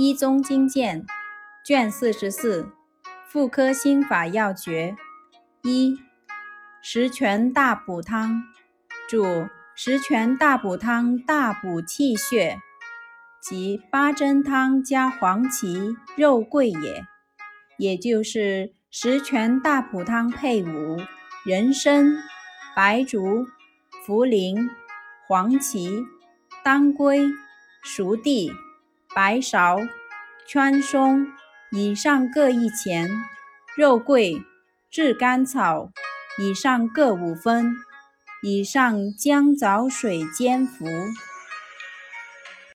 一宗经鉴卷四十四妇科心法要诀一十全大补汤主十全大补汤大补气血，即八珍汤加黄芪、肉桂也。也就是十全大补汤配伍人参、白术、茯苓、黄芪、当归、熟地。白芍、川芎以上各一钱，肉桂、炙甘草以上各五分，以上姜枣水煎服。